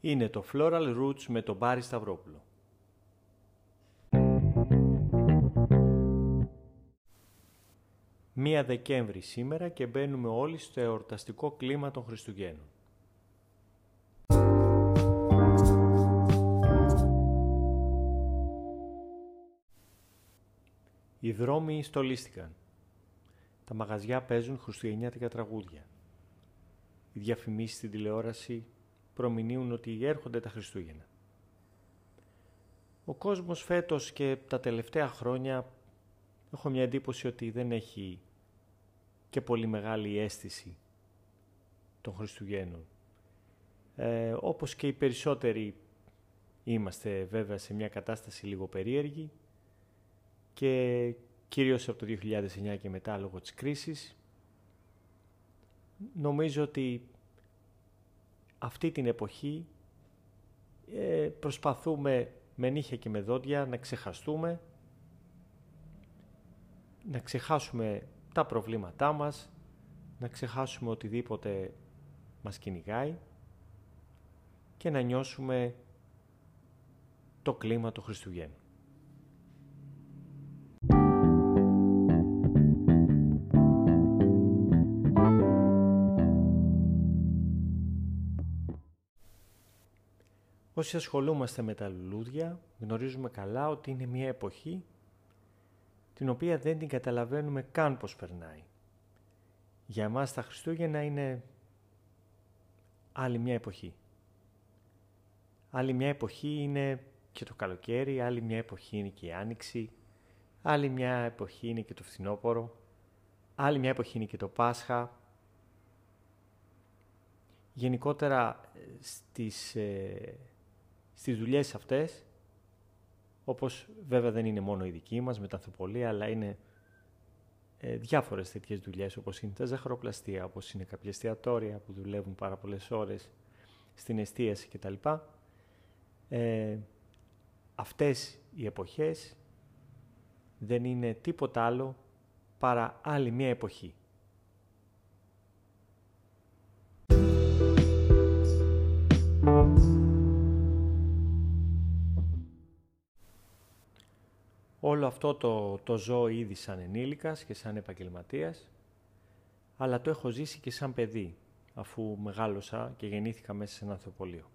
είναι το Floral Roots με τον Μπάρι Σταυρόπουλο. Μία Δεκέμβρη σήμερα και μπαίνουμε όλοι στο εορταστικό κλίμα των Χριστουγέννων. Οι δρόμοι στολίστηκαν. Τα μαγαζιά παίζουν χριστουγεννιάτικα τραγούδια. Οι διαφημίσεις στην τηλεόραση προμηνύουν ότι έρχονται τα Χριστούγεννα. Ο κόσμος φέτος και τα τελευταία χρόνια έχω μια εντύπωση ότι δεν έχει και πολύ μεγάλη αίσθηση των Χριστουγέννων. Ε, όπως και οι περισσότεροι είμαστε βέβαια σε μια κατάσταση λίγο περίεργη και κυρίως από το 2009 και μετά λόγω της κρίσης νομίζω ότι αυτή την εποχή ε, προσπαθούμε με νύχια και με δόντια να ξεχαστούμε, να ξεχάσουμε τα προβλήματά μας, να ξεχάσουμε οτιδήποτε μας κυνηγάει και να νιώσουμε το κλίμα του Χριστουγέννου. Όσοι ασχολούμαστε με τα λουλούδια γνωρίζουμε καλά ότι είναι μια εποχή την οποία δεν την καταλαβαίνουμε καν πως περνάει. Για εμάς τα Χριστούγεννα είναι άλλη μια εποχή. Άλλη μια εποχή είναι και το καλοκαίρι, άλλη μια εποχή είναι και η Άνοιξη, άλλη μια εποχή είναι και το φθινόπωρο, άλλη μια εποχή είναι και το Πάσχα. Γενικότερα στις ε, στις δουλειές αυτές, όπως βέβαια δεν είναι μόνο η δική μας με τα ανθοπολία, αλλά είναι ε, διάφορες τέτοιες δουλειές, όπως είναι τα ζαχαροπλαστεία, όπως είναι κάποια εστιατόρια που δουλεύουν πάρα πολλές ώρες στην εστίαση κτλ. Ε, αυτές οι εποχές δεν είναι τίποτα άλλο παρά άλλη μια εποχή. Όλο αυτό το, το ζω ήδη σαν ενήλικας και σαν επαγγελματίας, αλλά το έχω ζήσει και σαν παιδί, αφού μεγάλωσα και γεννήθηκα μέσα σε ένα ανθοπολείο.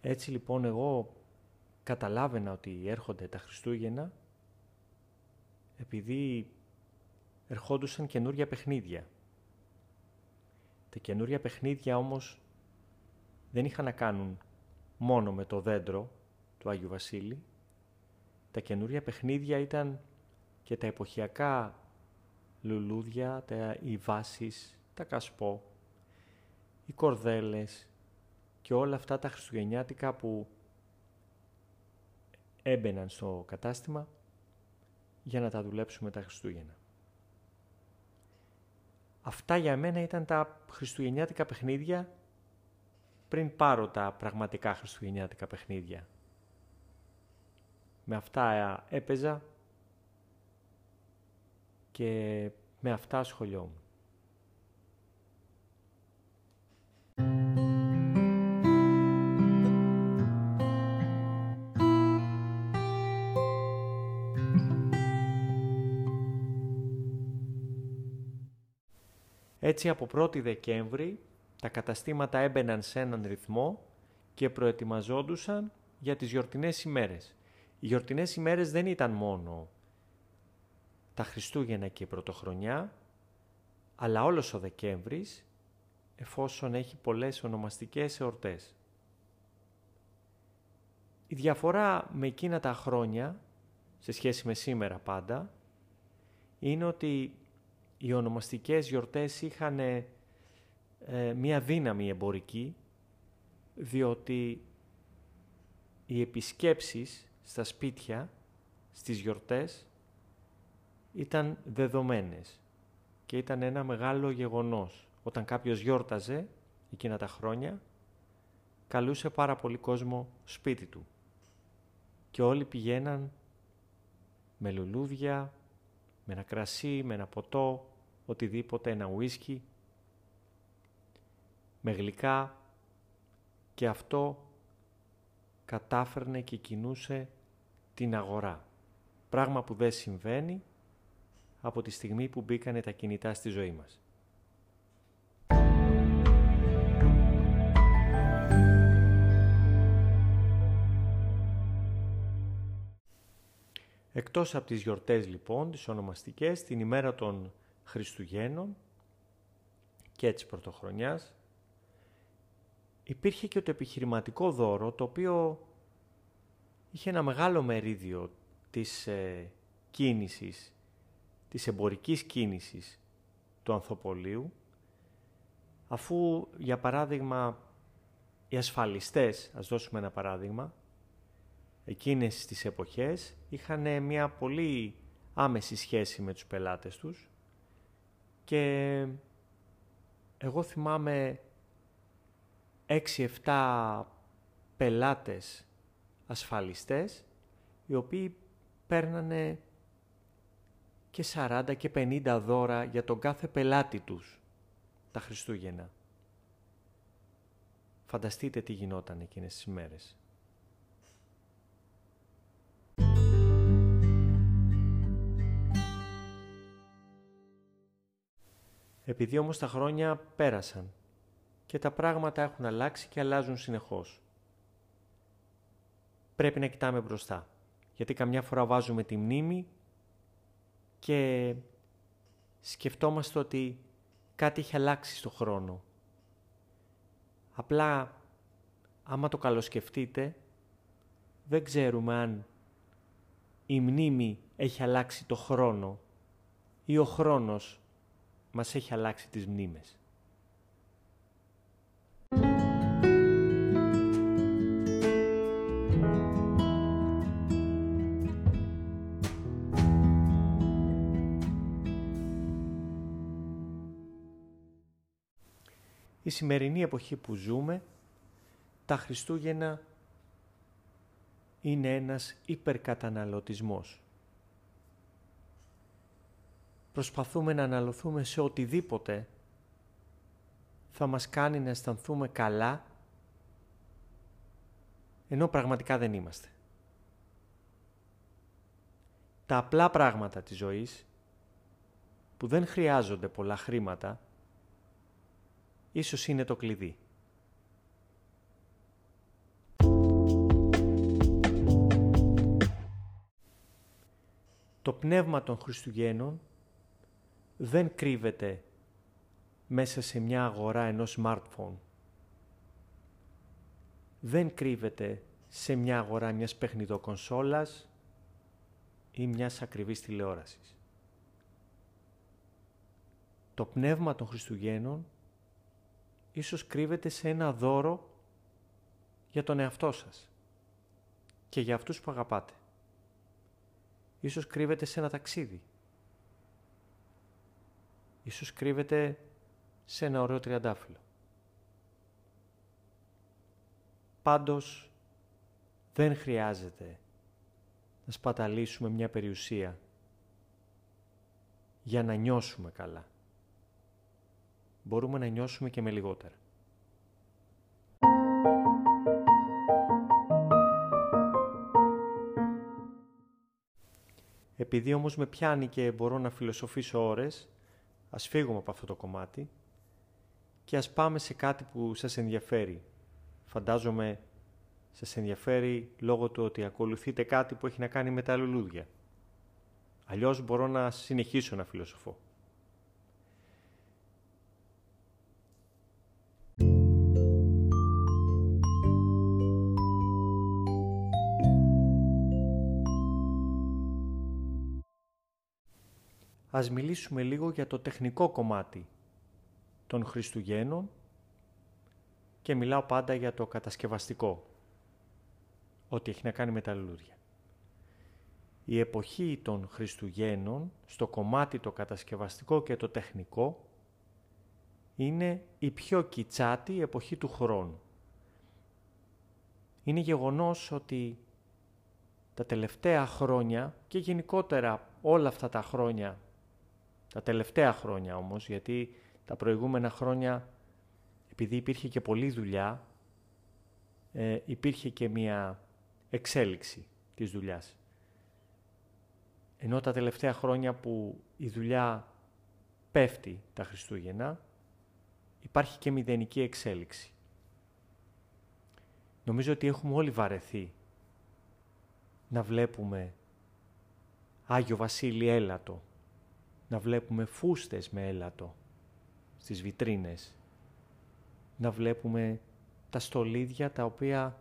Έτσι λοιπόν εγώ καταλάβαινα ότι έρχονται τα Χριστούγεννα επειδή ερχόντουσαν καινούρια παιχνίδια. Τα καινούρια παιχνίδια όμως δεν είχαν να κάνουν μόνο με το δέντρο του Άγιου Βασίλη, τα καινούρια παιχνίδια ήταν και τα εποχιακά λουλούδια, τα, οι βάσεις, τα κασπό, οι κορδέλες και όλα αυτά τα χριστουγεννιάτικα που έμπαιναν στο κατάστημα για να τα δουλέψουμε τα Χριστούγεννα. Αυτά για μένα ήταν τα χριστουγεννιάτικα παιχνίδια πριν πάρω τα πραγματικά χριστουγεννιάτικα παιχνίδια με αυτά έπαιζα και με αυτά ασχολιόμουν. Έτσι από 1η Δεκέμβρη τα καταστήματα έμπαιναν σε έναν ρυθμό και προετοιμαζόντουσαν για τις γιορτινές ημέρες. Οι γιορτινές ημέρες δεν ήταν μόνο τα Χριστούγεννα και η Πρωτοχρονιά, αλλά όλος ο Δεκέμβρης, εφόσον έχει πολλές ονομαστικές εορτές. Η διαφορά με εκείνα τα χρόνια, σε σχέση με σήμερα πάντα, είναι ότι οι ονομαστικές γιορτές είχαν ε, μία δύναμη εμπορική, διότι οι επισκέψεις στα σπίτια, στις γιορτές, ήταν δεδομένες και ήταν ένα μεγάλο γεγονός. Όταν κάποιος γιόρταζε εκείνα τα χρόνια, καλούσε πάρα πολύ κόσμο σπίτι του και όλοι πηγαίναν με λουλούδια, με ένα κρασί, με ένα ποτό, οτιδήποτε, ένα ουίσκι, με γλυκά και αυτό κατάφερνε και κινούσε την αγορά. Πράγμα που δεν συμβαίνει από τη στιγμή που μπήκανε τα κινητά στη ζωή μας. Εκτός από τις γιορτές λοιπόν, τις ονομαστικές, την ημέρα των Χριστουγέννων και της Πρωτοχρονιάς, υπήρχε και το επιχειρηματικό δώρο, το οποίο είχε ένα μεγάλο μερίδιο της ε, κίνησης, της εμπορικής κίνησης του Ανθοπολίου, αφού για παράδειγμα οι ασφαλιστές, ας δώσουμε ένα παράδειγμα, εκείνες τις εποχές είχαν μια πολύ άμεση σχέση με τους πελάτες τους και εγώ θυμάμαι 6-7 πελάτες ασφαλιστές οι οποίοι παίρνανε και 40 και 50 δώρα για τον κάθε πελάτη τους τα Χριστούγεννα. Φανταστείτε τι γινόταν εκείνες τις μέρες. Επειδή όμως τα χρόνια πέρασαν και τα πράγματα έχουν αλλάξει και αλλάζουν συνεχώς. Πρέπει να κοιτάμε μπροστά, γιατί καμιά φορά βάζουμε τη μνήμη και σκεφτόμαστε ότι κάτι έχει αλλάξει στο χρόνο. Απλά, άμα το καλοσκεφτείτε, δεν ξέρουμε αν η μνήμη έχει αλλάξει το χρόνο ή ο χρόνος μας έχει αλλάξει τις μνήμες. Η σημερινή εποχή που ζούμε, τα Χριστούγεννα είναι ένας υπερκαταναλωτισμός προσπαθούμε να αναλωθούμε σε οτιδήποτε θα μας κάνει να αισθανθούμε καλά, ενώ πραγματικά δεν είμαστε. Τα απλά πράγματα της ζωής, που δεν χρειάζονται πολλά χρήματα, ίσως είναι το κλειδί. Το πνεύμα των Χριστουγέννων δεν κρύβεται μέσα σε μια αγορά ενός smartphone. Δεν κρύβεται σε μια αγορά μιας παιχνιδοκονσόλας ή μιας ακριβής τηλεόρασης. Το πνεύμα των Χριστουγέννων ίσως κρύβεται σε ένα δώρο για τον εαυτό σας και για αυτούς που αγαπάτε. Ίσως κρύβεται σε ένα ταξίδι ίσως κρύβεται σε ένα ωραίο τριαντάφυλλο. Πάντως, δεν χρειάζεται να σπαταλήσουμε μια περιουσία για να νιώσουμε καλά. Μπορούμε να νιώσουμε και με λιγότερα. Επειδή όμως με πιάνει και μπορώ να φιλοσοφήσω ώρες, Ας φύγουμε από αυτό το κομμάτι και ας πάμε σε κάτι που σας ενδιαφέρει. Φαντάζομαι σας ενδιαφέρει λόγω του ότι ακολουθείτε κάτι που έχει να κάνει με τα λουλούδια. Αλλιώς μπορώ να συνεχίσω να φιλοσοφώ. Ας μιλήσουμε λίγο για το τεχνικό κομμάτι των Χριστουγέννων και μιλάω πάντα για το κατασκευαστικό, ό,τι έχει να κάνει με τα λουλούδια. Η εποχή των Χριστουγέννων, στο κομμάτι το κατασκευαστικό και το τεχνικό, είναι η πιο κιτσάτη εποχή του χρόνου. Είναι γεγονός ότι τα τελευταία χρόνια και γενικότερα όλα αυτά τα χρόνια τα τελευταία χρόνια όμως, γιατί τα προηγούμενα χρόνια, επειδή υπήρχε και πολλή δουλειά, ε, υπήρχε και μια εξέλιξη της δουλειάς. Ενώ τα τελευταία χρόνια που η δουλειά πέφτει τα Χριστούγεννα, υπάρχει και μηδενική εξέλιξη. Νομίζω ότι έχουμε όλοι βαρεθεί να βλέπουμε Άγιο Βασίλη έλατο, να βλέπουμε φούστες με έλατο στις βιτρίνες, να βλέπουμε τα στολίδια τα οποία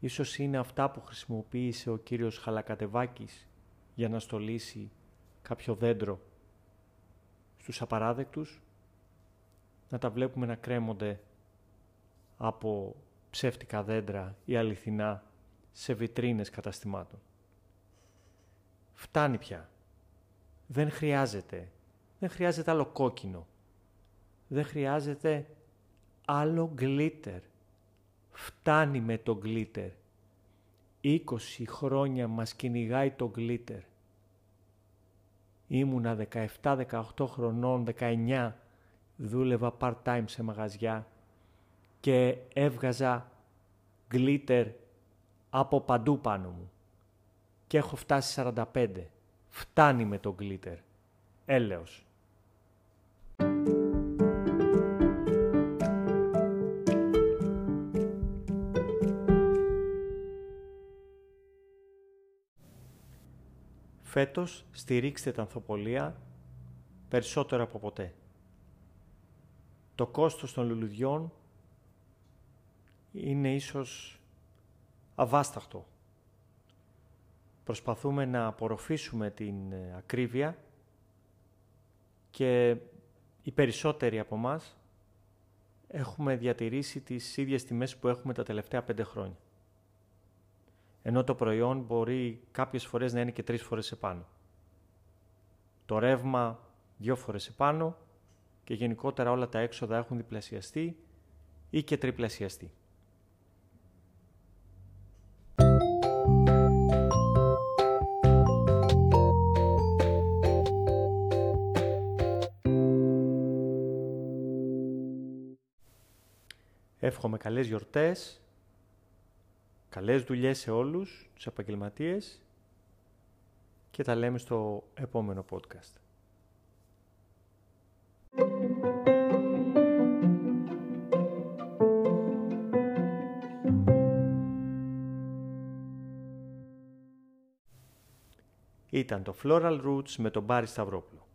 ίσως είναι αυτά που χρησιμοποίησε ο κύριος Χαλακατεβάκης για να στολίσει κάποιο δέντρο στους απαράδεκτους, να τα βλέπουμε να κρέμονται από ψεύτικα δέντρα ή αληθινά σε βιτρίνες καταστημάτων. Φτάνει πια. Δεν χρειάζεται. Δεν χρειάζεται άλλο κόκκινο. Δεν χρειάζεται άλλο γκλίτερ. Φτάνει με το γκλίτερ. 20 χρόνια μας κυνηγάει το γκλίτερ. Ήμουνα 17-18 χρονών, 19, δούλευα part-time σε μαγαζιά και έβγαζα γκλίτερ από παντού πάνω μου. Και έχω φτάσει 45. Φτάνει με το γκλίτερ. Έλεος. Φέτος στηρίξτε τα ανθοπολία περισσότερο από ποτέ. Το κόστος των λουλουδιών είναι ίσως αβάσταχτο. Προσπαθούμε να απορροφήσουμε την ε, ακρίβεια και οι περισσότεροι από μας έχουμε διατηρήσει τις ίδιες τιμές που έχουμε τα τελευταία πέντε χρόνια ενώ το προϊόν μπορεί κάποιες φορές να είναι και τρεις φορές επάνω. Το ρεύμα δύο φορές επάνω και γενικότερα όλα τα έξοδα έχουν διπλασιαστεί ή και τριπλασιαστεί. Εύχομαι καλές γιορτές Καλές δουλειές σε όλους τους επαγγελματίες και τα λέμε στο επόμενο podcast. Ήταν το Floral Roots με τον Μπάρι Σταυρόπουλο.